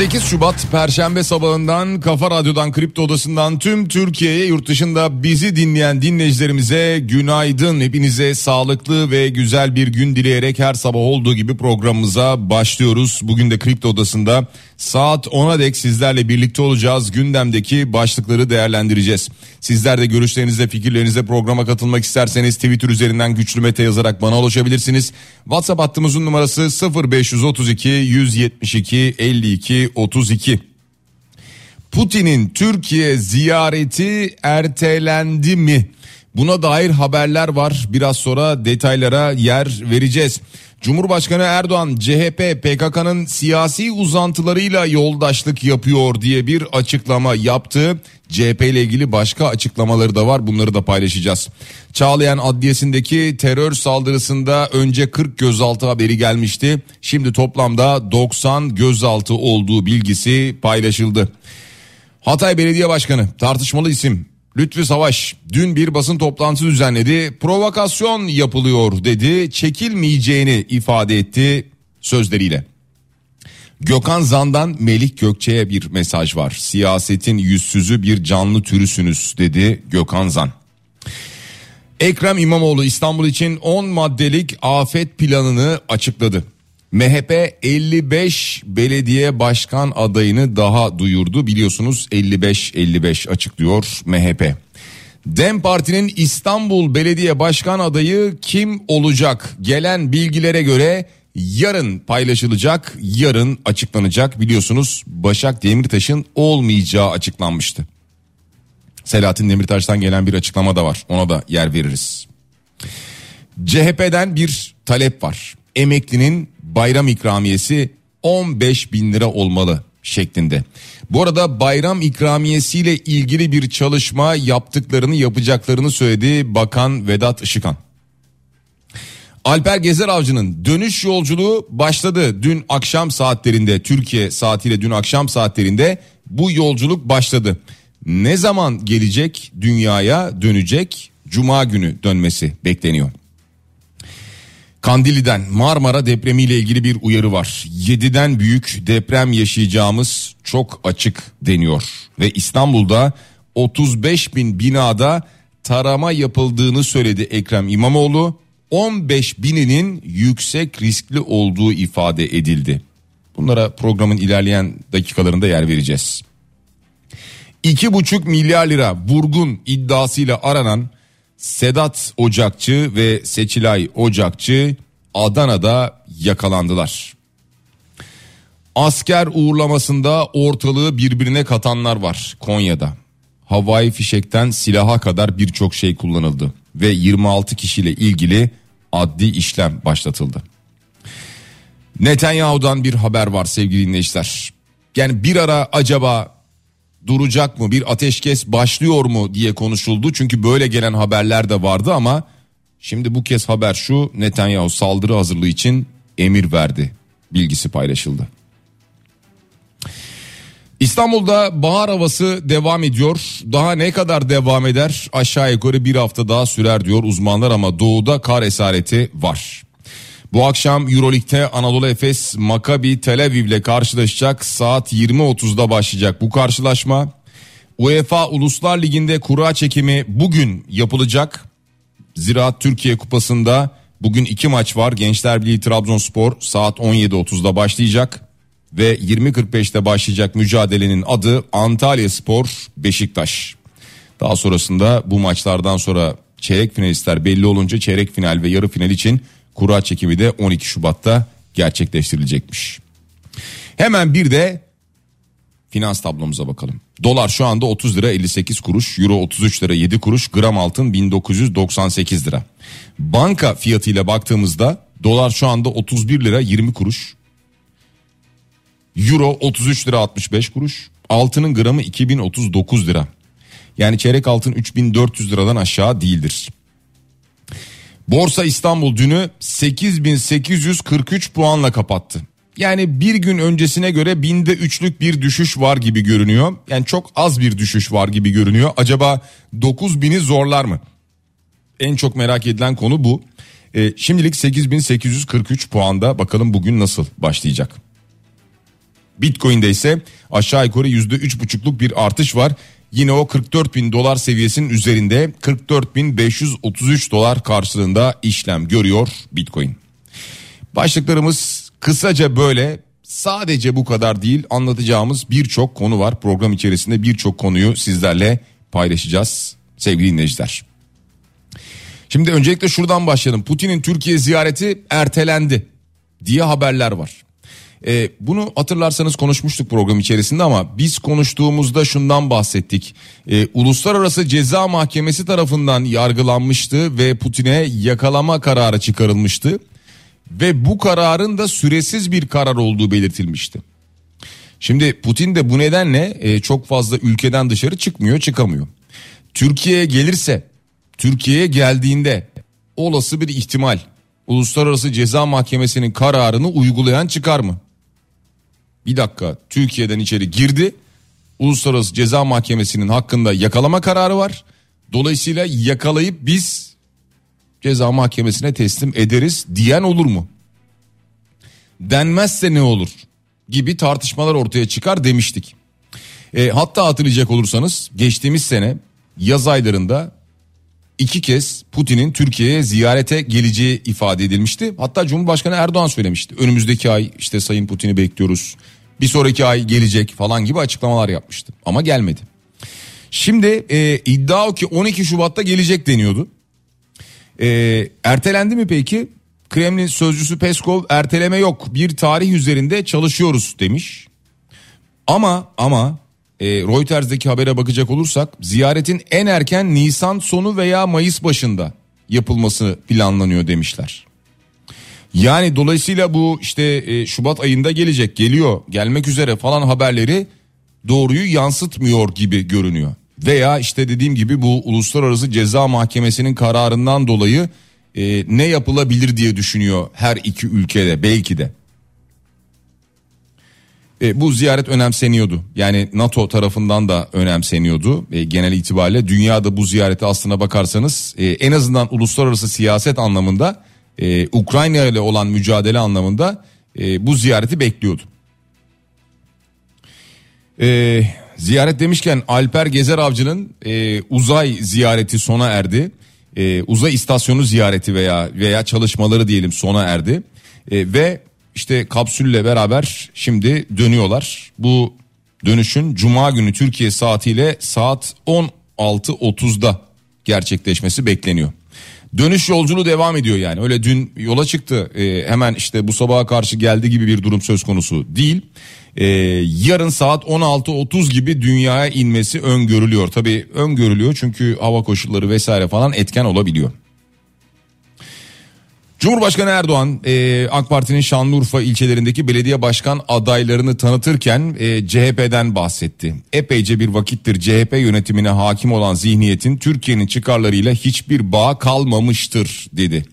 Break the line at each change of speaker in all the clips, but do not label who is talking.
8 Şubat Perşembe sabahından Kafa Radyo'dan Kripto Odası'ndan tüm Türkiye'ye yurt dışında bizi dinleyen dinleyicilerimize günaydın. Hepinize sağlıklı ve güzel bir gün dileyerek her sabah olduğu gibi programımıza başlıyoruz. Bugün de Kripto Odası'nda saat 10'a dek sizlerle birlikte olacağız. Gündemdeki başlıkları değerlendireceğiz. Sizler de görüşlerinizle fikirlerinizle programa katılmak isterseniz Twitter üzerinden güçlü mete yazarak bana ulaşabilirsiniz. WhatsApp hattımızın numarası 0532 172 52 32. Putin'in Türkiye ziyareti ertelendi mi? Buna dair haberler var. Biraz sonra detaylara yer vereceğiz. Cumhurbaşkanı Erdoğan CHP PKK'nın siyasi uzantılarıyla yoldaşlık yapıyor diye bir açıklama yaptı. CHP ile ilgili başka açıklamaları da var bunları da paylaşacağız. Çağlayan Adliyesi'ndeki terör saldırısında önce 40 gözaltı haberi gelmişti. Şimdi toplamda 90 gözaltı olduğu bilgisi paylaşıldı. Hatay Belediye Başkanı tartışmalı isim Lütfü Savaş dün bir basın toplantısı düzenledi. Provokasyon yapılıyor dedi. Çekilmeyeceğini ifade etti sözleriyle. Gökhan Zan'dan Melih Gökçe'ye bir mesaj var. Siyasetin yüzsüzü bir canlı türüsünüz dedi Gökhan Zan. Ekrem İmamoğlu İstanbul için 10 maddelik afet planını açıkladı. MHP 55 belediye başkan adayını daha duyurdu. Biliyorsunuz 55-55 açıklıyor MHP. Dem Parti'nin İstanbul Belediye Başkan adayı kim olacak? Gelen bilgilere göre yarın paylaşılacak, yarın açıklanacak. Biliyorsunuz Başak Demirtaş'ın olmayacağı açıklanmıştı. Selahattin Demirtaş'tan gelen bir açıklama da var. Ona da yer veririz. CHP'den bir talep var. Emeklinin bayram ikramiyesi 15 bin lira olmalı şeklinde. Bu arada bayram ikramiyesiyle ilgili bir çalışma yaptıklarını yapacaklarını söyledi Bakan Vedat Işıkan. Alper Gezer Avcı'nın dönüş yolculuğu başladı. Dün akşam saatlerinde Türkiye saatiyle dün akşam saatlerinde bu yolculuk başladı. Ne zaman gelecek dünyaya dönecek? Cuma günü dönmesi bekleniyor. Kandili'den Marmara depremiyle ilgili bir uyarı var. 7'den büyük deprem yaşayacağımız çok açık deniyor. Ve İstanbul'da 35 bin binada tarama yapıldığını söyledi Ekrem İmamoğlu. 15 bininin yüksek riskli olduğu ifade edildi. Bunlara programın ilerleyen dakikalarında yer vereceğiz. 2,5 milyar lira vurgun iddiasıyla aranan Sedat Ocakçı ve Seçilay Ocakçı Adana'da yakalandılar. Asker uğurlamasında ortalığı birbirine katanlar var Konya'da. Havai fişekten silaha kadar birçok şey kullanıldı ve 26 kişiyle ilgili adli işlem başlatıldı. Netanyahu'dan bir haber var sevgili dinleyiciler. Yani bir ara acaba duracak mı bir ateşkes başlıyor mu diye konuşuldu. Çünkü böyle gelen haberler de vardı ama şimdi bu kez haber şu Netanyahu saldırı hazırlığı için emir verdi bilgisi paylaşıldı. İstanbul'da bahar havası devam ediyor. Daha ne kadar devam eder? Aşağı yukarı bir hafta daha sürer diyor uzmanlar ama doğuda kar esareti var. Bu akşam Euroleague'de Anadolu Efes Maccabi Tel Aviv ile karşılaşacak. Saat 20.30'da başlayacak bu karşılaşma. UEFA Uluslar Ligi'nde kura çekimi bugün yapılacak. Ziraat Türkiye Kupası'nda bugün iki maç var. Gençler Birliği Trabzonspor saat 17.30'da başlayacak. Ve 20.45'te başlayacak mücadelenin adı Antalya Spor Beşiktaş. Daha sonrasında bu maçlardan sonra çeyrek finalistler belli olunca çeyrek final ve yarı final için kura çekimi de 12 Şubat'ta gerçekleştirilecekmiş. Hemen bir de finans tablomuza bakalım. Dolar şu anda 30 lira 58 kuruş, euro 33 lira 7 kuruş, gram altın 1998 lira. Banka fiyatıyla baktığımızda dolar şu anda 31 lira 20 kuruş. Euro 33 lira 65 kuruş. Altının gramı 2039 lira. Yani çeyrek altın 3400 liradan aşağı değildir. Borsa İstanbul dünü 8843 puanla kapattı. Yani bir gün öncesine göre binde üçlük bir düşüş var gibi görünüyor. Yani çok az bir düşüş var gibi görünüyor. Acaba 9000'i zorlar mı? En çok merak edilen konu bu. E, şimdilik 8843 puanda bakalım bugün nasıl başlayacak. Bitcoin'de ise aşağı yukarı %3,5'luk bir artış var. Yine o 44 bin dolar seviyesinin üzerinde 44 bin 533 dolar karşılığında işlem görüyor Bitcoin. Başlıklarımız kısaca böyle sadece bu kadar değil anlatacağımız birçok konu var. Program içerisinde birçok konuyu sizlerle paylaşacağız sevgili dinleyiciler. Şimdi öncelikle şuradan başlayalım. Putin'in Türkiye ziyareti ertelendi diye haberler var. E, bunu hatırlarsanız konuşmuştuk program içerisinde ama biz konuştuğumuzda şundan bahsettik. E, Uluslararası Ceza Mahkemesi tarafından yargılanmıştı ve Putin'e yakalama kararı çıkarılmıştı. Ve bu kararın da süresiz bir karar olduğu belirtilmişti. Şimdi Putin de bu nedenle e, çok fazla ülkeden dışarı çıkmıyor çıkamıyor. Türkiye'ye gelirse Türkiye'ye geldiğinde olası bir ihtimal Uluslararası Ceza Mahkemesi'nin kararını uygulayan çıkar mı? Bir dakika Türkiye'den içeri girdi. Uluslararası Ceza Mahkemesi'nin hakkında yakalama kararı var. Dolayısıyla yakalayıp biz ceza mahkemesine teslim ederiz diyen olur mu? Denmezse ne olur? Gibi tartışmalar ortaya çıkar demiştik. E, hatta hatırlayacak olursanız geçtiğimiz sene yaz aylarında iki kez Putin'in Türkiye'ye ziyarete geleceği ifade edilmişti. Hatta Cumhurbaşkanı Erdoğan söylemişti. Önümüzdeki ay işte Sayın Putin'i bekliyoruz. Bir sonraki ay gelecek falan gibi açıklamalar yapmıştı. Ama gelmedi. Şimdi e, iddia o ki 12 Şubat'ta gelecek deniyordu. E, ertelendi mi peki? Kremlin sözcüsü Peskov erteleme yok bir tarih üzerinde çalışıyoruz demiş. Ama ama e, Reuters'deki habere bakacak olursak ziyaretin en erken Nisan sonu veya Mayıs başında yapılması planlanıyor demişler. Yani dolayısıyla bu işte e, Şubat ayında gelecek geliyor gelmek üzere falan haberleri doğruyu yansıtmıyor gibi görünüyor. Veya işte dediğim gibi bu Uluslararası Ceza Mahkemesi'nin kararından dolayı e, ne yapılabilir diye düşünüyor her iki ülkede belki de. E, bu ziyaret önemseniyordu. Yani NATO tarafından da önemseniyordu e, genel itibariyle. Dünyada bu ziyarete aslına bakarsanız e, en azından uluslararası siyaset anlamında e, Ukrayna ile olan mücadele anlamında e, bu ziyareti bekliyordu. E, ziyaret demişken Alper Gezer Avcı'nın e, uzay ziyareti sona erdi. E, uzay istasyonu ziyareti veya veya çalışmaları diyelim sona erdi. E, ve işte kapsülle beraber şimdi dönüyorlar. Bu dönüşün cuma günü Türkiye saatiyle saat 16.30'da gerçekleşmesi bekleniyor. Dönüş yolculuğu devam ediyor yani. Öyle dün yola çıktı e, hemen işte bu sabaha karşı geldi gibi bir durum söz konusu değil. E, yarın saat 16.30 gibi dünyaya inmesi öngörülüyor. Tabii öngörülüyor çünkü hava koşulları vesaire falan etken olabiliyor. Cumhurbaşkanı Erdoğan e, AK Parti'nin Şanlıurfa ilçelerindeki belediye başkan adaylarını tanıtırken e, CHP'den bahsetti. Epeyce bir vakittir CHP yönetimine hakim olan zihniyetin Türkiye'nin çıkarlarıyla hiçbir bağ kalmamıştır dedi.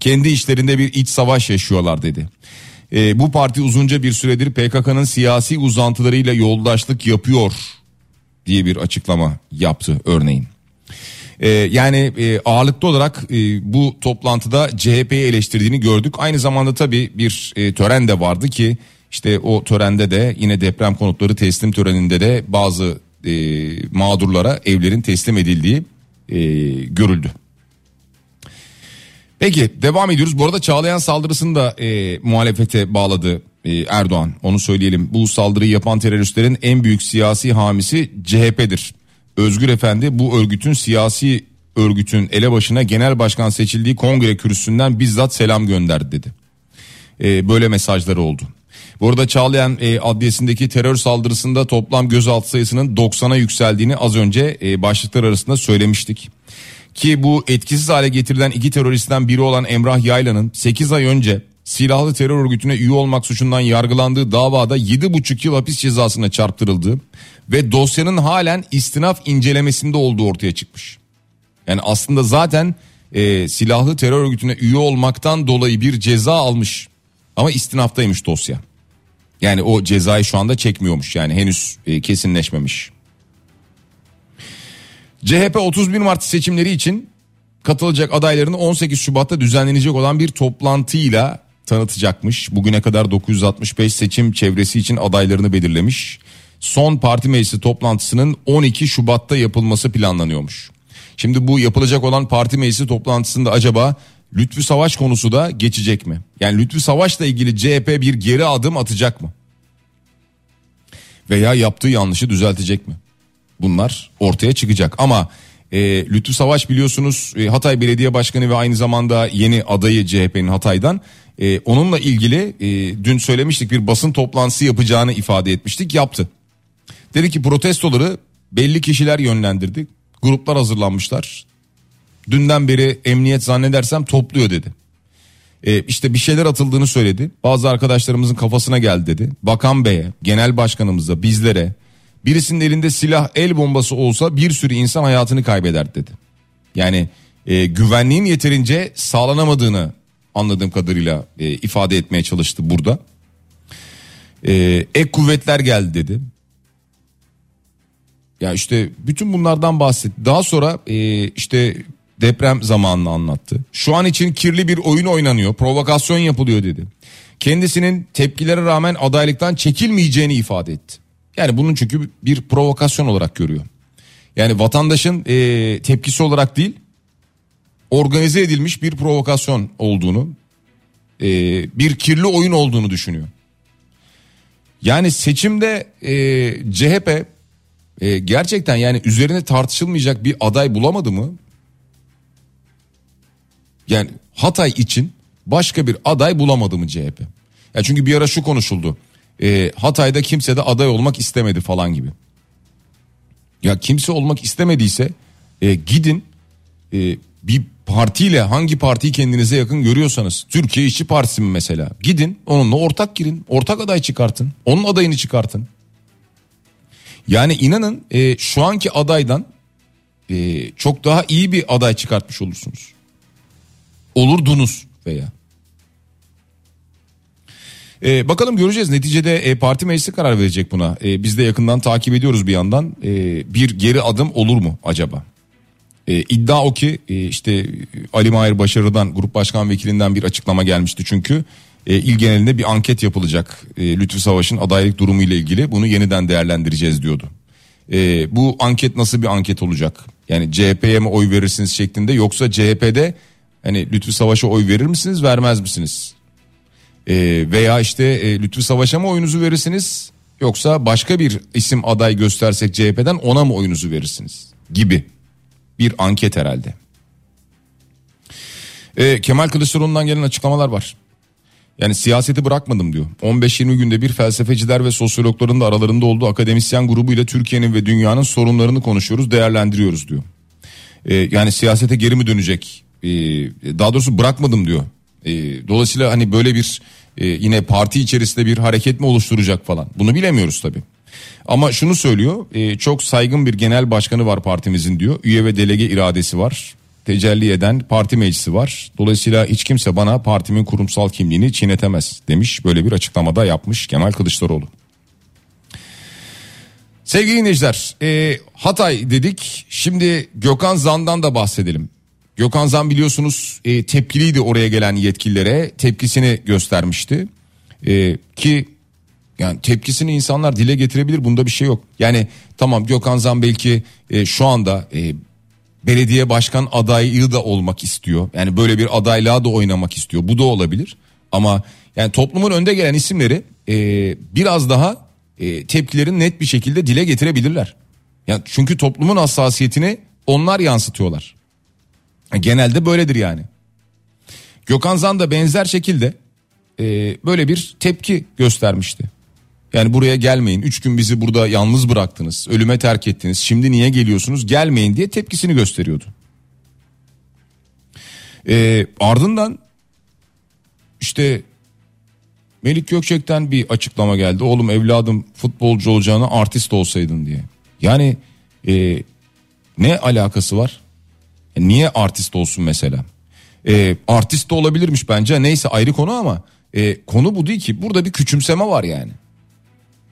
Kendi işlerinde bir iç savaş yaşıyorlar dedi. E, bu parti uzunca bir süredir PKK'nın siyasi uzantılarıyla yoldaşlık yapıyor diye bir açıklama yaptı örneğin. Ee, yani e, ağırlıklı olarak e, bu toplantıda CHP'yi eleştirdiğini gördük. Aynı zamanda tabii bir e, tören de vardı ki işte o törende de yine deprem konutları teslim töreninde de bazı e, mağdurlara evlerin teslim edildiği görüldü. Peki devam ediyoruz. Bu arada Çağlayan saldırısını da e, muhalefete bağladı e, Erdoğan. Onu söyleyelim. Bu saldırıyı yapan teröristlerin en büyük siyasi hamisi CHP'dir. Özgür Efendi bu örgütün siyasi örgütün elebaşına genel başkan seçildiği kongre kürsüsünden bizzat selam gönderdi dedi. Ee, böyle mesajları oldu. Bu arada Çağlayan e, adliyesindeki terör saldırısında toplam gözaltı sayısının 90'a yükseldiğini az önce e, başlıklar arasında söylemiştik. Ki bu etkisiz hale getirilen iki teröristten biri olan Emrah Yaylan'ın 8 ay önce silahlı terör örgütüne üye olmak suçundan yargılandığı davada 7,5 yıl hapis cezasına çarptırıldığı ve dosyanın halen istinaf incelemesinde olduğu ortaya çıkmış. Yani aslında zaten e, silahlı terör örgütüne üye olmaktan dolayı bir ceza almış ama istinaftaymış dosya. Yani o cezayı şu anda çekmiyormuş yani henüz e, kesinleşmemiş. CHP 31 Mart seçimleri için katılacak adaylarını 18 Şubat'ta düzenlenecek olan bir toplantıyla tanıtacakmış. Bugüne kadar 965 seçim çevresi için adaylarını belirlemiş. Son parti meclisi toplantısının 12 Şubat'ta yapılması planlanıyormuş. Şimdi bu yapılacak olan parti meclisi toplantısında acaba Lütfü Savaş konusu da geçecek mi? Yani Lütfü Savaş'la ilgili CHP bir geri adım atacak mı? Veya yaptığı yanlışı düzeltecek mi? Bunlar ortaya çıkacak ama e, Lütfü Savaş biliyorsunuz e, Hatay Belediye Başkanı ve aynı zamanda yeni adayı CHP'nin Hatay'dan e, onunla ilgili e, dün söylemiştik bir basın toplantısı yapacağını ifade etmiştik yaptı. Dedi ki protestoları belli kişiler yönlendirdi gruplar hazırlanmışlar dünden beri emniyet zannedersem topluyor dedi. Ee, işte bir şeyler atıldığını söyledi. Bazı arkadaşlarımızın kafasına geldi dedi. Bakan Bey'e, genel başkanımıza, bizlere birisinin elinde silah el bombası olsa bir sürü insan hayatını kaybeder dedi. Yani e, güvenliğin yeterince sağlanamadığını anladığım kadarıyla e, ifade etmeye çalıştı burada. E, ek kuvvetler geldi dedi. Ya işte bütün bunlardan bahsetti. Daha sonra e, işte deprem zamanını anlattı. Şu an için kirli bir oyun oynanıyor, provokasyon yapılıyor dedi. Kendisinin tepkilere rağmen adaylıktan çekilmeyeceğini ifade etti. Yani bunun çünkü bir provokasyon olarak görüyor. Yani vatandaşın e, tepkisi olarak değil, organize edilmiş bir provokasyon olduğunu, e, bir kirli oyun olduğunu düşünüyor. Yani seçimde e, CHP e, gerçekten yani üzerine tartışılmayacak bir aday bulamadı mı? Yani Hatay için başka bir aday bulamadı mı CHP? Ya çünkü bir ara şu konuşuldu. E, Hatay'da kimse de aday olmak istemedi falan gibi. Ya kimse olmak istemediyse e, gidin e, bir partiyle hangi partiyi kendinize yakın görüyorsanız Türkiye İşçi Partisi mi mesela gidin onunla ortak girin ortak aday çıkartın onun adayını çıkartın. Yani inanın e, şu anki adaydan e, çok daha iyi bir aday çıkartmış olursunuz olurdunuz veya. Ee, bakalım göreceğiz neticede e, parti meclisi karar verecek buna. E, biz de yakından takip ediyoruz bir yandan. E, bir geri adım olur mu acaba? E, iddia o ki e, işte Ali Mahir Başarı'dan grup başkan vekilinden bir açıklama gelmişti çünkü. E, il genelinde bir anket yapılacak e, Lütfü Savaş'ın adaylık durumu ile ilgili bunu yeniden değerlendireceğiz diyordu. E, bu anket nasıl bir anket olacak? Yani CHP'ye mi oy verirsiniz şeklinde yoksa CHP'de Hani Lütfü Savaş'a oy verir misiniz vermez misiniz? Ee, veya işte e, Lütfü Savaş'a mı oyunuzu verirsiniz yoksa başka bir isim aday göstersek CHP'den ona mı oyunuzu verirsiniz gibi bir anket herhalde. Ee, Kemal Kılıçdaroğlu'ndan gelen açıklamalar var. Yani siyaseti bırakmadım diyor. 15-20 günde bir felsefeciler ve sosyologların da aralarında olduğu akademisyen grubuyla Türkiye'nin ve dünyanın sorunlarını konuşuyoruz, değerlendiriyoruz diyor. Ee, yani siyasete geri mi dönecek? e, daha doğrusu bırakmadım diyor. E, dolayısıyla hani böyle bir e, yine parti içerisinde bir hareket mi oluşturacak falan bunu bilemiyoruz tabi. Ama şunu söylüyor e, çok saygın bir genel başkanı var partimizin diyor. Üye ve delege iradesi var. Tecelli eden parti meclisi var. Dolayısıyla hiç kimse bana partimin kurumsal kimliğini çiğnetemez demiş. Böyle bir açıklamada yapmış Kemal Kılıçdaroğlu. Sevgili dinleyiciler e, Hatay dedik şimdi Gökhan Zan'dan da bahsedelim. Gökhan Zan biliyorsunuz e, tepkiliydi oraya gelen yetkililere tepkisini göstermişti. Ki yani tepkisini insanlar dile getirebilir bunda bir şey yok. Yani tamam Gökhan Zan belki e, şu anda e, belediye başkan adayı da olmak istiyor. Yani böyle bir adaylığa da oynamak istiyor. Bu da olabilir. Ama yani toplumun önde gelen isimleri e, biraz daha e, tepkilerini net bir şekilde dile getirebilirler. Yani çünkü toplumun hassasiyetini onlar yansıtıyorlar. Genelde böyledir yani. Gökhan Zan da benzer şekilde e, böyle bir tepki göstermişti. Yani buraya gelmeyin. Üç gün bizi burada yalnız bıraktınız. Ölüme terk ettiniz. Şimdi niye geliyorsunuz? Gelmeyin diye tepkisini gösteriyordu. E, ardından işte Melik Gökçek'ten bir açıklama geldi. Oğlum evladım futbolcu olacağını artist olsaydın diye. Yani e, ne alakası var? E, niye artist olsun mesela? E, artist de olabilirmiş bence neyse ayrı konu ama e, konu bu değil ki. Burada bir küçümseme var yani.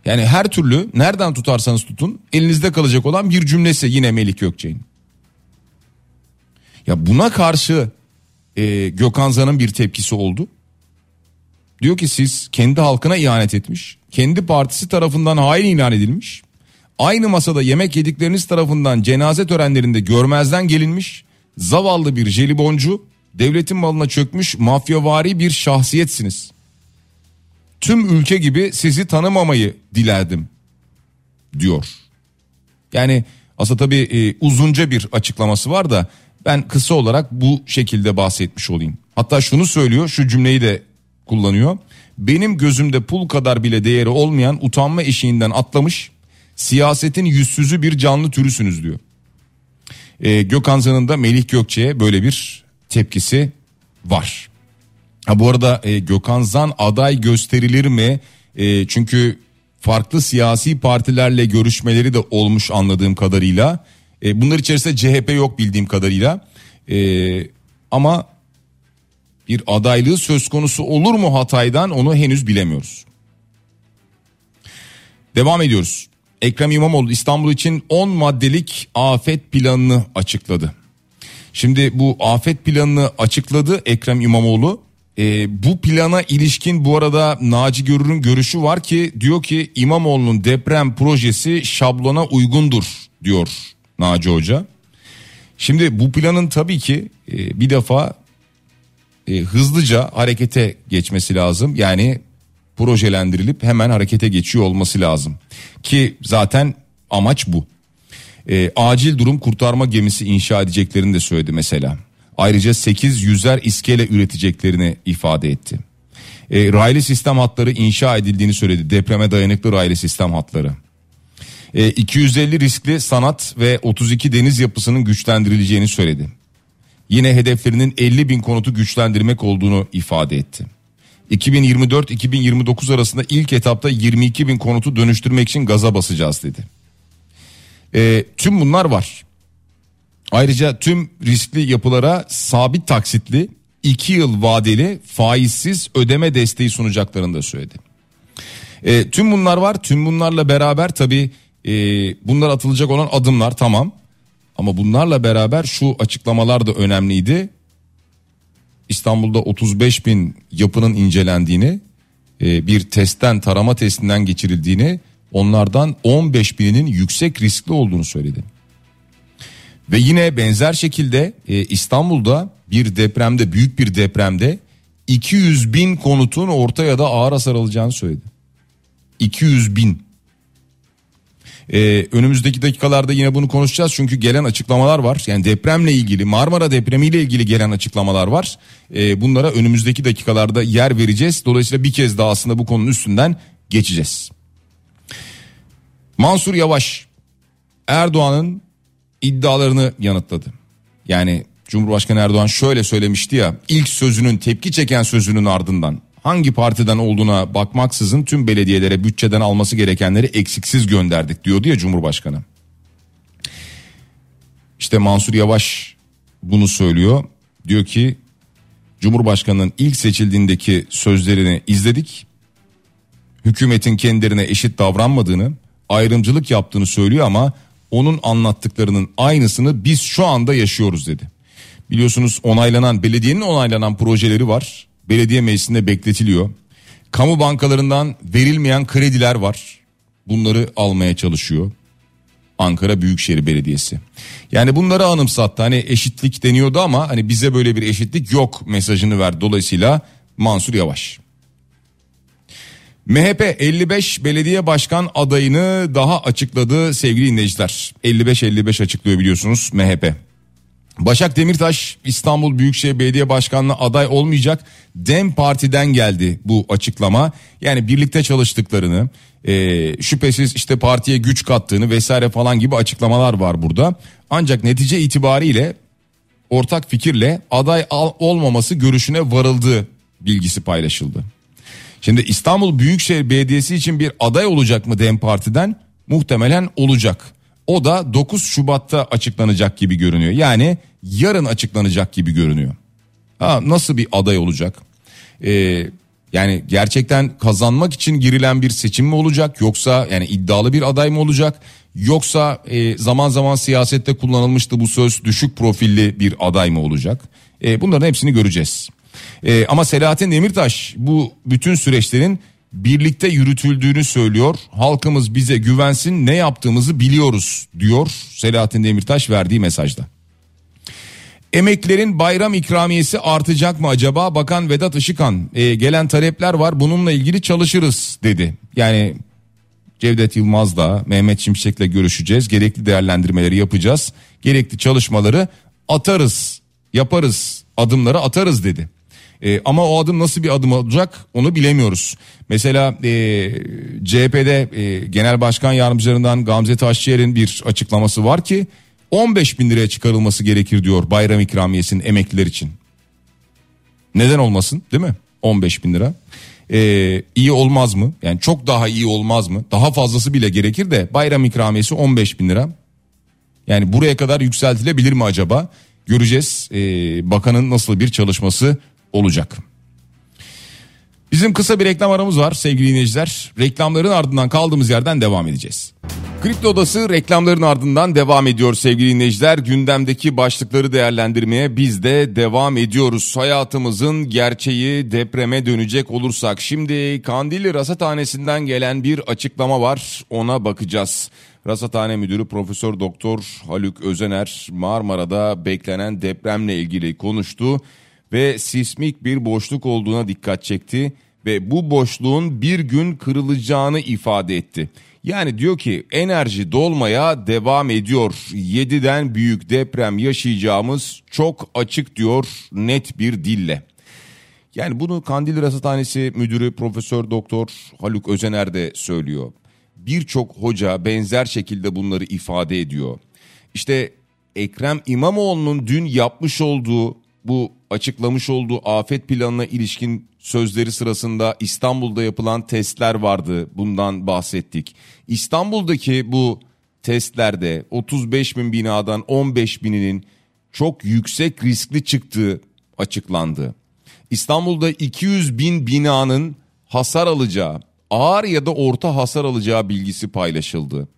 Yani her türlü nereden tutarsanız tutun elinizde kalacak olan bir cümlesi yine Melik Gökçek'in. Ya buna karşı e, Gökhan Zan'ın bir tepkisi oldu. Diyor ki siz kendi halkına ihanet etmiş. Kendi partisi tarafından hain ilan edilmiş. Aynı masada yemek yedikleriniz tarafından cenaze törenlerinde görmezden gelinmiş. Zavallı bir jeliboncu devletin malına çökmüş mafyavari bir şahsiyetsiniz. Tüm ülke gibi sizi tanımamayı dilerdim diyor. Yani aslında tabii e, uzunca bir açıklaması var da ben kısa olarak bu şekilde bahsetmiş olayım. Hatta şunu söylüyor şu cümleyi de kullanıyor. Benim gözümde pul kadar bile değeri olmayan utanma eşiğinden atlamış siyasetin yüzsüzü bir canlı türüsünüz diyor. Ee, Gökhan Zan'ın da Melih Gökçe'ye böyle bir tepkisi var. Ha bu arada e, Gökhan Zan aday gösterilir mi? E, çünkü farklı siyasi partilerle görüşmeleri de olmuş anladığım kadarıyla. E, bunlar içerisinde CHP yok bildiğim kadarıyla. E, ama bir adaylığı söz konusu olur mu Hatay'dan onu henüz bilemiyoruz. Devam ediyoruz. Ekrem İmamoğlu İstanbul için 10 maddelik afet planını açıkladı. Şimdi bu afet planını açıkladı Ekrem İmamoğlu. E, bu plana ilişkin bu arada Naci Görür'ün görüşü var ki diyor ki İmamoğlu'nun deprem projesi şablona uygundur diyor Naci Hoca. Şimdi bu planın tabii ki e, bir defa e, hızlıca harekete geçmesi lazım. Yani projelendirilip hemen harekete geçiyor olması lazım. Ki zaten amaç bu. E, acil durum kurtarma gemisi inşa edeceklerini de söyledi mesela. Ayrıca 8 yüzer iskele üreteceklerini ifade etti. E, raylı sistem hatları inşa edildiğini söyledi. Depreme dayanıklı raylı sistem hatları. E, 250 riskli sanat ve 32 deniz yapısının güçlendirileceğini söyledi. Yine hedeflerinin 50 bin konutu güçlendirmek olduğunu ifade etti. 2024-2029 arasında ilk etapta 22 bin konutu dönüştürmek için gaza basacağız dedi. E, tüm bunlar var. Ayrıca tüm riskli yapılara sabit taksitli 2 yıl vadeli faizsiz ödeme desteği sunacaklarını da söyledi. E, tüm bunlar var. Tüm bunlarla beraber tabii e, bunlar atılacak olan adımlar tamam. Ama bunlarla beraber şu açıklamalar da önemliydi. İstanbul'da 35 bin yapının incelendiğini, e, bir testten tarama testinden geçirildiğini, onlardan 15 bininin yüksek riskli olduğunu söyledi. Ve yine benzer şekilde e, İstanbul'da bir depremde büyük bir depremde 200 bin konutun orta ya da ağır hasar alacağını söyledi. 200 bin. Ee, önümüzdeki dakikalarda yine bunu konuşacağız çünkü gelen açıklamalar var. Yani depremle ilgili Marmara depremiyle ilgili gelen açıklamalar var. Ee, bunlara önümüzdeki dakikalarda yer vereceğiz. Dolayısıyla bir kez daha aslında bu konunun üstünden geçeceğiz. Mansur Yavaş Erdoğan'ın iddialarını yanıtladı. Yani Cumhurbaşkanı Erdoğan şöyle söylemişti ya ilk sözünün tepki çeken sözünün ardından hangi partiden olduğuna bakmaksızın tüm belediyelere bütçeden alması gerekenleri eksiksiz gönderdik diyordu ya Cumhurbaşkanı. İşte Mansur Yavaş bunu söylüyor. Diyor ki Cumhurbaşkanının ilk seçildiğindeki sözlerini izledik. Hükümetin kendilerine eşit davranmadığını, ayrımcılık yaptığını söylüyor ama onun anlattıklarının aynısını biz şu anda yaşıyoruz dedi. Biliyorsunuz onaylanan belediyenin onaylanan projeleri var. Belediye meclisinde bekletiliyor. Kamu bankalarından verilmeyen krediler var. Bunları almaya çalışıyor. Ankara Büyükşehir Belediyesi. Yani bunları anımsattı. Hani eşitlik deniyordu ama hani bize böyle bir eşitlik yok mesajını verdi. Dolayısıyla Mansur Yavaş. MHP 55 belediye başkan adayını daha açıkladı sevgili dinleyiciler. 55-55 açıklıyor biliyorsunuz MHP. Başak Demirtaş İstanbul Büyükşehir Belediye Başkanlığı aday olmayacak. Dem Parti'den geldi bu açıklama. Yani birlikte çalıştıklarını, e, şüphesiz işte partiye güç kattığını vesaire falan gibi açıklamalar var burada. Ancak netice itibariyle ortak fikirle aday olmaması görüşüne varıldığı bilgisi paylaşıldı. Şimdi İstanbul Büyükşehir Belediyesi için bir aday olacak mı DEM Parti'den? Muhtemelen olacak. O da 9 Şubat'ta açıklanacak gibi görünüyor. Yani yarın açıklanacak gibi görünüyor. Ha, nasıl bir aday olacak? Ee, yani gerçekten kazanmak için girilen bir seçim mi olacak yoksa yani iddialı bir aday mı olacak yoksa e, zaman zaman siyasette kullanılmıştı bu söz düşük profilli bir aday mı olacak? E, bunların hepsini göreceğiz. E, ama Selahattin Demirtaş bu bütün süreçlerin birlikte yürütüldüğünü söylüyor. Halkımız bize güvensin ne yaptığımızı biliyoruz diyor Selahattin Demirtaş verdiği mesajda. Emeklerin bayram ikramiyesi artacak mı acaba? Bakan Vedat Işıkhan e, gelen talepler var bununla ilgili çalışırız dedi. Yani Cevdet Yılmaz'la Mehmet Şimşek'le görüşeceğiz. Gerekli değerlendirmeleri yapacağız. Gerekli çalışmaları atarız, yaparız, adımları atarız dedi. E, ama o adım nasıl bir adım olacak onu bilemiyoruz. Mesela e, CHP'de e, Genel Başkan Yardımcılarından Gamze Taşçıyer'in bir açıklaması var ki 15 bin liraya çıkarılması gerekir diyor bayram ikramiyesinin emekliler için. Neden olmasın değil mi? 15 bin lira. Ee, iyi olmaz mı? Yani çok daha iyi olmaz mı? Daha fazlası bile gerekir de bayram ikramiyesi 15 bin lira. Yani buraya kadar yükseltilebilir mi acaba? Göreceğiz ee, bakanın nasıl bir çalışması olacak. Bizim kısa bir reklam aramız var sevgili dinleyiciler. Reklamların ardından kaldığımız yerden devam edeceğiz. Kripto Odası reklamların ardından devam ediyor sevgili dinleyiciler. Gündemdeki başlıkları değerlendirmeye biz de devam ediyoruz. Hayatımızın gerçeği depreme dönecek olursak. Şimdi Kandilli Rasathanesi'nden gelen bir açıklama var ona bakacağız. Rasathane Müdürü Profesör Doktor Haluk Özener Marmara'da beklenen depremle ilgili konuştu ve sismik bir boşluk olduğuna dikkat çekti ve bu boşluğun bir gün kırılacağını ifade etti. Yani diyor ki enerji dolmaya devam ediyor. 7'den büyük deprem yaşayacağımız çok açık diyor net bir dille. Yani bunu Kandil Rasathanesi Müdürü Profesör Doktor Haluk Özener de söylüyor. Birçok hoca benzer şekilde bunları ifade ediyor. İşte Ekrem İmamoğlu'nun dün yapmış olduğu bu açıklamış olduğu afet planına ilişkin sözleri sırasında İstanbul'da yapılan testler vardı. Bundan bahsettik. İstanbul'daki bu testlerde 35 bin binadan 15 bininin çok yüksek riskli çıktığı açıklandı. İstanbul'da 200 bin binanın hasar alacağı, ağır ya da orta hasar alacağı bilgisi paylaşıldı.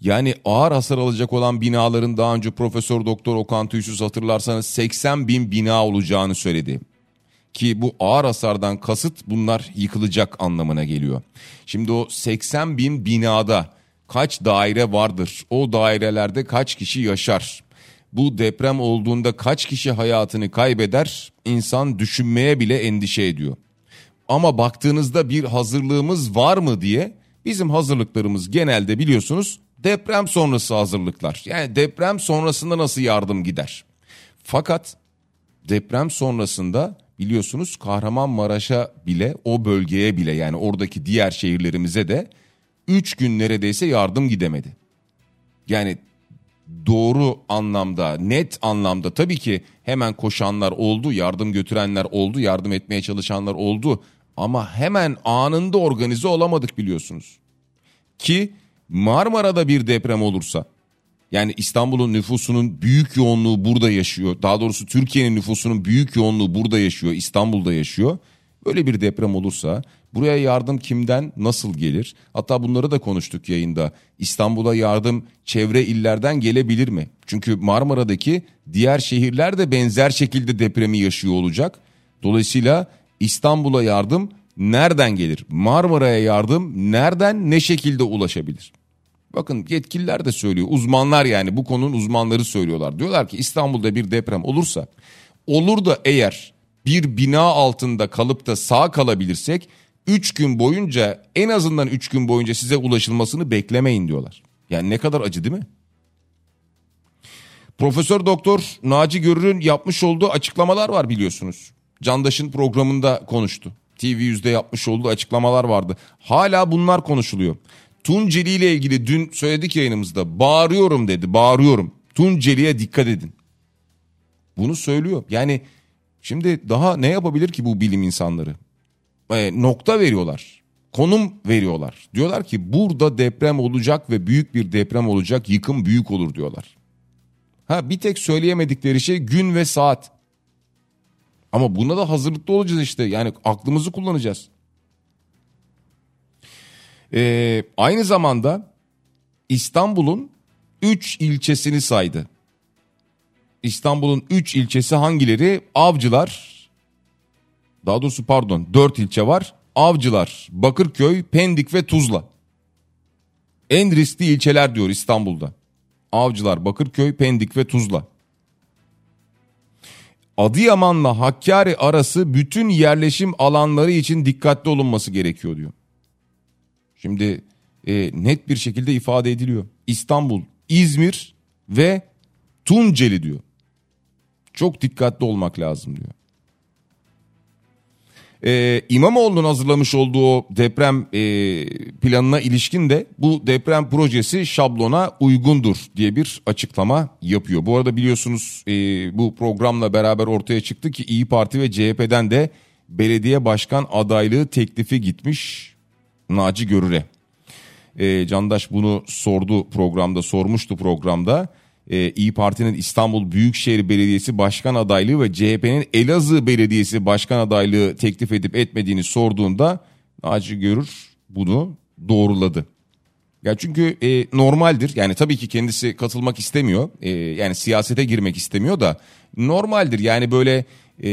Yani ağır hasar alacak olan binaların daha önce Profesör Doktor Okan Tüysüz hatırlarsanız 80 bin bina olacağını söyledi. Ki bu ağır hasardan kasıt bunlar yıkılacak anlamına geliyor. Şimdi o 80 bin binada kaç daire vardır? O dairelerde kaç kişi yaşar? Bu deprem olduğunda kaç kişi hayatını kaybeder? İnsan düşünmeye bile endişe ediyor. Ama baktığınızda bir hazırlığımız var mı diye bizim hazırlıklarımız genelde biliyorsunuz deprem sonrası hazırlıklar. Yani deprem sonrasında nasıl yardım gider? Fakat deprem sonrasında biliyorsunuz Kahramanmaraş'a bile o bölgeye bile yani oradaki diğer şehirlerimize de 3 gün neredeyse yardım gidemedi. Yani doğru anlamda, net anlamda tabii ki hemen koşanlar oldu, yardım götürenler oldu, yardım etmeye çalışanlar oldu ama hemen anında organize olamadık biliyorsunuz. Ki Marmara'da bir deprem olursa yani İstanbul'un nüfusunun büyük yoğunluğu burada yaşıyor. Daha doğrusu Türkiye'nin nüfusunun büyük yoğunluğu burada yaşıyor, İstanbul'da yaşıyor. Böyle bir deprem olursa buraya yardım kimden nasıl gelir? Hatta bunları da konuştuk yayında. İstanbul'a yardım çevre illerden gelebilir mi? Çünkü Marmara'daki diğer şehirler de benzer şekilde depremi yaşıyor olacak. Dolayısıyla İstanbul'a yardım nereden gelir? Marmara'ya yardım nereden ne şekilde ulaşabilir? Bakın yetkililer de söylüyor. Uzmanlar yani bu konunun uzmanları söylüyorlar. Diyorlar ki İstanbul'da bir deprem olursa olur da eğer bir bina altında kalıp da sağ kalabilirsek 3 gün boyunca en azından 3 gün boyunca size ulaşılmasını beklemeyin diyorlar. Yani ne kadar acı değil mi? Profesör Doktor Naci Görür'ün yapmış olduğu açıklamalar var biliyorsunuz. Candaş'ın programında konuştu. TV100'de yapmış olduğu açıklamalar vardı. Hala bunlar konuşuluyor. Tunceli ile ilgili dün söyledik yayınımızda. Bağırıyorum dedi, bağırıyorum. Tunceli'ye dikkat edin. Bunu söylüyor. Yani şimdi daha ne yapabilir ki bu bilim insanları? E, nokta veriyorlar. Konum veriyorlar. Diyorlar ki burada deprem olacak ve büyük bir deprem olacak. Yıkım büyük olur diyorlar. Ha bir tek söyleyemedikleri şey gün ve saat. Ama buna da hazırlıklı olacağız işte. Yani aklımızı kullanacağız. Ee, aynı zamanda İstanbul'un 3 ilçesini saydı. İstanbul'un 3 ilçesi hangileri? Avcılar, daha doğrusu pardon 4 ilçe var. Avcılar, Bakırköy, Pendik ve Tuzla. En riskli ilçeler diyor İstanbul'da. Avcılar, Bakırköy, Pendik ve Tuzla. Adıyaman'la Hakkari arası bütün yerleşim alanları için dikkatli olunması gerekiyor diyor. Şimdi e, net bir şekilde ifade ediliyor. İstanbul, İzmir ve Tunceli diyor. Çok dikkatli olmak lazım diyor. Ee, İmamoğlu'nun hazırlamış olduğu deprem e, planına ilişkin de bu deprem projesi şablona uygundur diye bir açıklama yapıyor. Bu arada biliyorsunuz e, bu programla beraber ortaya çıktı ki İyi Parti ve CHP'den de belediye başkan adaylığı teklifi gitmiş Naci Görür'e. E, Candaş bunu sordu programda sormuştu programda. E, İyi Parti'nin İstanbul Büyükşehir Belediyesi Başkan adaylığı ve CHP'nin Elazığ Belediyesi Başkan adaylığı teklif edip etmediğini sorduğunda Naci Görür bunu doğruladı. Ya çünkü e, normaldir. Yani tabii ki kendisi katılmak istemiyor. E, yani siyasete girmek istemiyor da. Normaldir. Yani böyle e,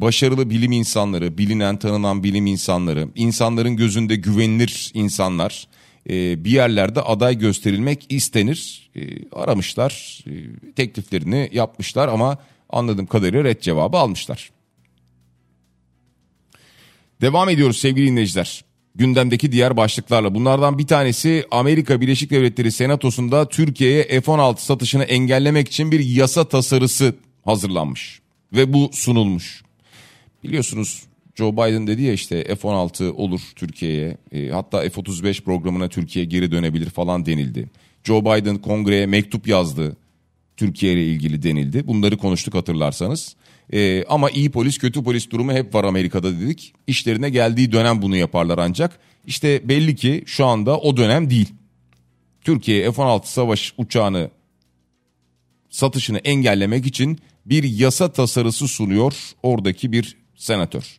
başarılı bilim insanları bilinen tanınan bilim insanları insanların gözünde güvenilir insanlar e, bir yerlerde aday gösterilmek istenir. E, aramışlar, e, tekliflerini yapmışlar ama anladığım kadarıyla red cevabı almışlar. Devam ediyoruz sevgili dinleyiciler. Gündemdeki diğer başlıklarla bunlardan bir tanesi Amerika Birleşik Devletleri Senatosu'nda Türkiye'ye F-16 satışını engellemek için bir yasa tasarısı hazırlanmış ve bu sunulmuş. Biliyorsunuz Joe Biden dedi ya işte F-16 olur Türkiye'ye e, hatta F-35 programına Türkiye geri dönebilir falan denildi. Joe Biden kongreye mektup yazdı Türkiye ile ilgili denildi. Bunları konuştuk hatırlarsanız. E, ama iyi polis kötü polis durumu hep var Amerika'da dedik. İşlerine geldiği dönem bunu yaparlar ancak. İşte belli ki şu anda o dönem değil. Türkiye F-16 savaş uçağını satışını engellemek için bir yasa tasarısı sunuyor oradaki bir senatör.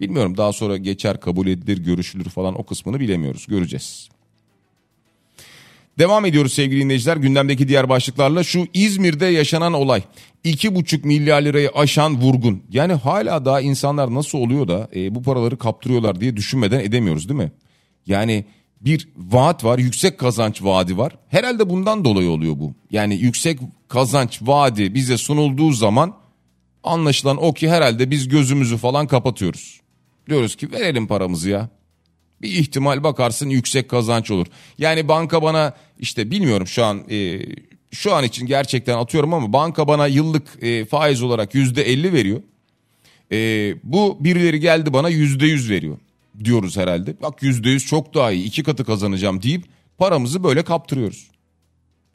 Bilmiyorum daha sonra geçer kabul edilir görüşülür falan o kısmını bilemiyoruz göreceğiz. Devam ediyoruz sevgili dinleyiciler gündemdeki diğer başlıklarla şu İzmir'de yaşanan olay 2,5 milyar lirayı aşan vurgun yani hala daha insanlar nasıl oluyor da e, bu paraları kaptırıyorlar diye düşünmeden edemiyoruz değil mi? Yani bir vaat var yüksek kazanç vaadi var herhalde bundan dolayı oluyor bu yani yüksek kazanç vaadi bize sunulduğu zaman anlaşılan o ki herhalde biz gözümüzü falan kapatıyoruz. Diyoruz ki verelim paramızı ya. Bir ihtimal bakarsın yüksek kazanç olur. Yani banka bana işte bilmiyorum şu an e, şu an için gerçekten atıyorum ama banka bana yıllık e, faiz olarak yüzde elli veriyor. E, bu birileri geldi bana yüzde yüz veriyor diyoruz herhalde. Bak yüzde yüz çok daha iyi iki katı kazanacağım deyip paramızı böyle kaptırıyoruz.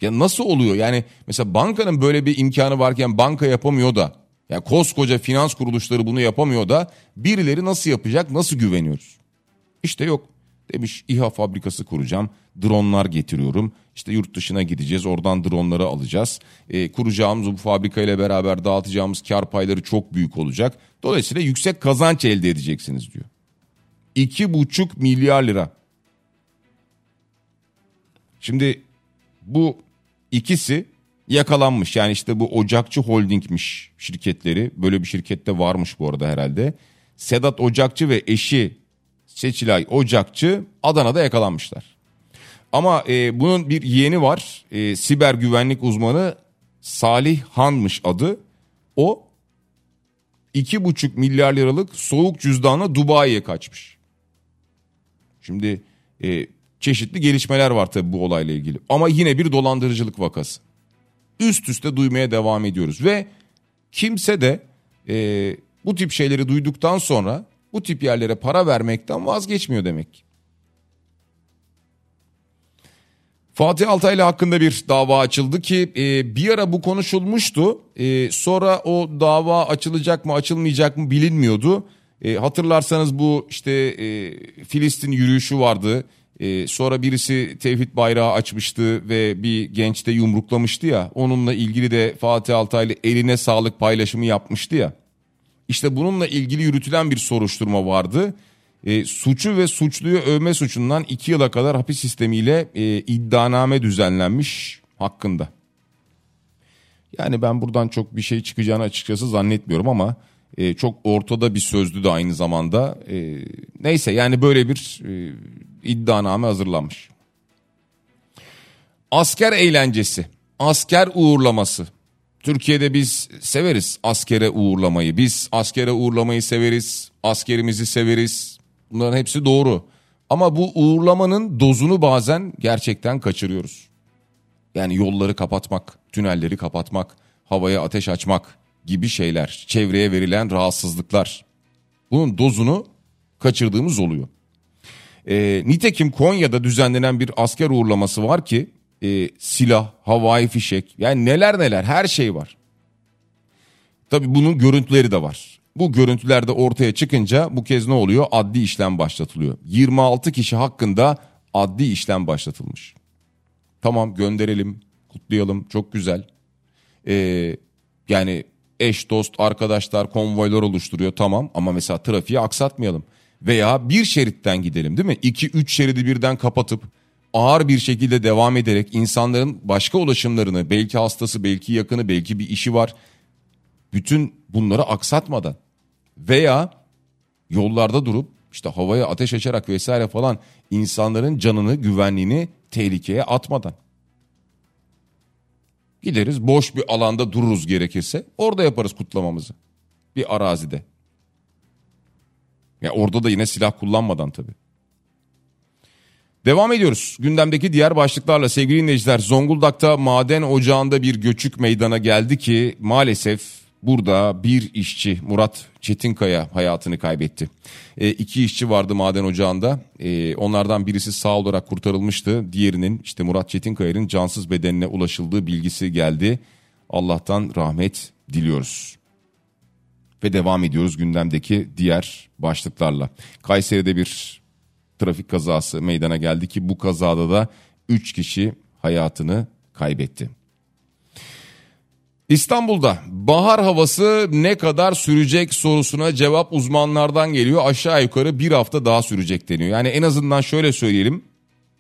Ya nasıl oluyor yani mesela bankanın böyle bir imkanı varken banka yapamıyor da yani koskoca finans kuruluşları bunu yapamıyor da birileri nasıl yapacak nasıl güveniyoruz? İşte yok demiş İHA fabrikası kuracağım dronlar getiriyorum işte yurt dışına gideceğiz oradan dronları alacağız e, kuracağımız bu fabrika ile beraber dağıtacağımız kar payları çok büyük olacak dolayısıyla yüksek kazanç elde edeceksiniz diyor. İki buçuk milyar lira. Şimdi bu ikisi yakalanmış. Yani işte bu Ocakçı Holding'miş şirketleri. Böyle bir şirkette varmış bu arada herhalde. Sedat Ocakçı ve eşi Seçilay Ocakçı Adana'da yakalanmışlar. Ama e, bunun bir yeğeni var. E, siber güvenlik uzmanı Salih Han'mış adı. O 2,5 milyar liralık soğuk cüzdanla Dubai'ye kaçmış. Şimdi e, çeşitli gelişmeler var tabii bu olayla ilgili. Ama yine bir dolandırıcılık vakası. üst üste duymaya devam ediyoruz. Ve kimse de e, bu tip şeyleri duyduktan sonra bu tip yerlere para vermekten vazgeçmiyor demek. Fatih Altaylı hakkında bir dava açıldı ki e, bir ara bu konuşulmuştu. E, sonra o dava açılacak mı açılmayacak mı bilinmiyordu. E, hatırlarsanız bu işte e, Filistin yürüyüşü vardı. E, sonra birisi tevhid bayrağı açmıştı ve bir genç de yumruklamıştı ya. Onunla ilgili de Fatih Altaylı eline sağlık paylaşımı yapmıştı ya. İşte bununla ilgili yürütülen bir soruşturma vardı. E, suçu ve suçluyu övme suçundan 2 yıla kadar hapis sistemiyle e, iddianame düzenlenmiş hakkında. Yani ben buradan çok bir şey çıkacağını açıkçası zannetmiyorum ama e, çok ortada bir sözdü de aynı zamanda. E, neyse yani böyle bir e, iddianame hazırlanmış. Asker eğlencesi, asker uğurlaması. Türkiye'de biz severiz askere uğurlamayı. Biz askere uğurlamayı severiz, askerimizi severiz. Bunların hepsi doğru. Ama bu uğurlamanın dozunu bazen gerçekten kaçırıyoruz. Yani yolları kapatmak, tünelleri kapatmak, havaya ateş açmak gibi şeyler, çevreye verilen rahatsızlıklar. Bunun dozunu kaçırdığımız oluyor. E, nitekim Konya'da düzenlenen bir asker uğurlaması var ki e, silah, havai fişek yani neler neler her şey var. Tabii bunun görüntüleri de var. Bu görüntülerde ortaya çıkınca bu kez ne oluyor? Adli işlem başlatılıyor. 26 kişi hakkında adli işlem başlatılmış. Tamam gönderelim, kutlayalım çok güzel. Ee, yani eş, dost, arkadaşlar, konvoylar oluşturuyor tamam ama mesela trafiği aksatmayalım. Veya bir şeritten gidelim değil mi? 2-3 şeridi birden kapatıp ağır bir şekilde devam ederek insanların başka ulaşımlarını belki hastası belki yakını belki bir işi var. Bütün bunları aksatmadan veya yollarda durup işte havaya ateş açarak vesaire falan insanların canını güvenliğini tehlikeye atmadan. Gideriz boş bir alanda dururuz gerekirse orada yaparız kutlamamızı bir arazide. Ya orada da yine silah kullanmadan tabii. Devam ediyoruz. Gündemdeki diğer başlıklarla sevgili dinleyiciler. Zonguldak'ta maden ocağında bir göçük meydana geldi ki maalesef burada bir işçi Murat Çetinkaya hayatını kaybetti. E, iki işçi vardı maden ocağında. E, onlardan birisi sağ olarak kurtarılmıştı. Diğerinin işte Murat Çetinkaya'nın cansız bedenine ulaşıldığı bilgisi geldi. Allah'tan rahmet diliyoruz. Ve devam ediyoruz gündemdeki diğer başlıklarla. Kayseri'de bir trafik kazası meydana geldi ki bu kazada da 3 kişi hayatını kaybetti. İstanbul'da bahar havası ne kadar sürecek sorusuna cevap uzmanlardan geliyor. Aşağı yukarı bir hafta daha sürecek deniyor. Yani en azından şöyle söyleyelim.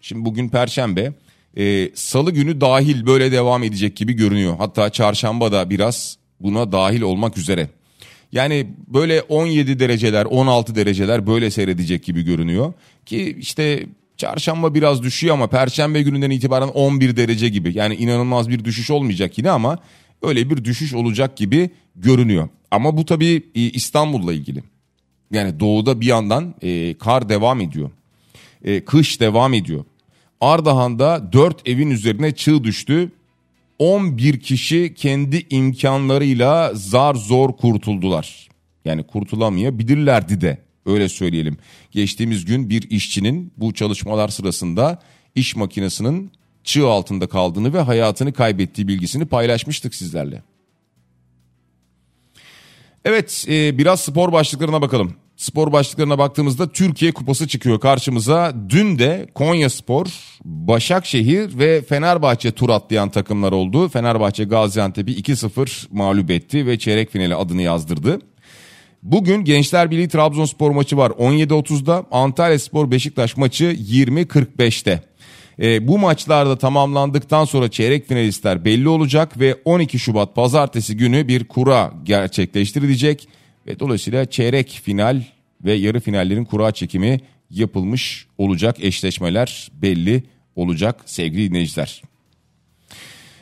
Şimdi bugün perşembe. E, Salı günü dahil böyle devam edecek gibi görünüyor. Hatta çarşamba da biraz buna dahil olmak üzere. Yani böyle 17 dereceler 16 dereceler böyle seyredecek gibi görünüyor. Ki işte çarşamba biraz düşüyor ama perşembe gününden itibaren 11 derece gibi. Yani inanılmaz bir düşüş olmayacak yine ama öyle bir düşüş olacak gibi görünüyor. Ama bu tabii e, İstanbul'la ilgili. Yani doğuda bir yandan e, kar devam ediyor. E, kış devam ediyor. Ardahan'da 4 evin üzerine çığ düştü. 11 kişi kendi imkanlarıyla zar zor kurtuldular. Yani kurtulamayabilirlerdi de öyle söyleyelim. Geçtiğimiz gün bir işçinin bu çalışmalar sırasında iş makinesinin çığ altında kaldığını ve hayatını kaybettiği bilgisini paylaşmıştık sizlerle. Evet e, biraz spor başlıklarına bakalım. Spor başlıklarına baktığımızda Türkiye Kupası çıkıyor karşımıza. Dün de Konya Spor, Başakşehir ve Fenerbahçe tur atlayan takımlar oldu. Fenerbahçe Gaziantep'i 2-0 mağlup etti ve çeyrek finale adını yazdırdı. Bugün Gençler Birliği Trabzonspor maçı var 17.30'da. Antalya Spor Beşiktaş maçı 20.45'te. E, bu maçlarda tamamlandıktan sonra çeyrek finalistler belli olacak ve 12 Şubat pazartesi günü bir kura gerçekleştirilecek. Ve dolayısıyla çeyrek final ve yarı finallerin kura çekimi yapılmış olacak. Eşleşmeler belli olacak sevgili dinleyiciler.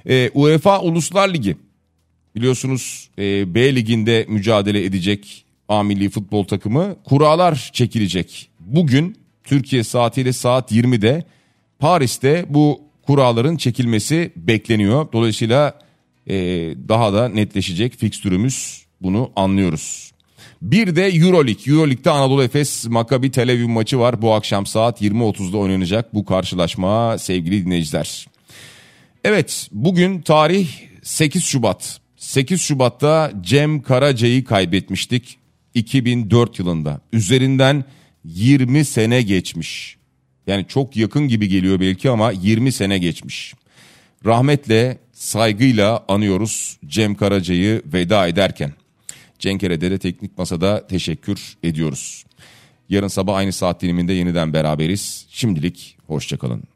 E, UEFA Uluslar Ligi biliyorsunuz e, B liginde mücadele edecek A milli futbol takımı kuralar çekilecek. Bugün Türkiye saatiyle saat 20'de Paris'te bu kuralların çekilmesi bekleniyor. Dolayısıyla e, daha da netleşecek fikstürümüz bunu anlıyoruz. Bir de Euroleague. Euroleague'de Anadolu Efes Maccabi Tel Aviv maçı var. Bu akşam saat 20.30'da oynanacak bu karşılaşma sevgili dinleyiciler. Evet bugün tarih 8 Şubat. 8 Şubat'ta Cem Karaca'yı kaybetmiştik 2004 yılında. Üzerinden 20 sene geçmiş. Yani çok yakın gibi geliyor belki ama 20 sene geçmiş. Rahmetle, saygıyla anıyoruz Cem Karaca'yı veda ederken. Cenk Ere'de teknik masada teşekkür ediyoruz. Yarın sabah aynı saat diliminde yeniden beraberiz. Şimdilik hoşçakalın.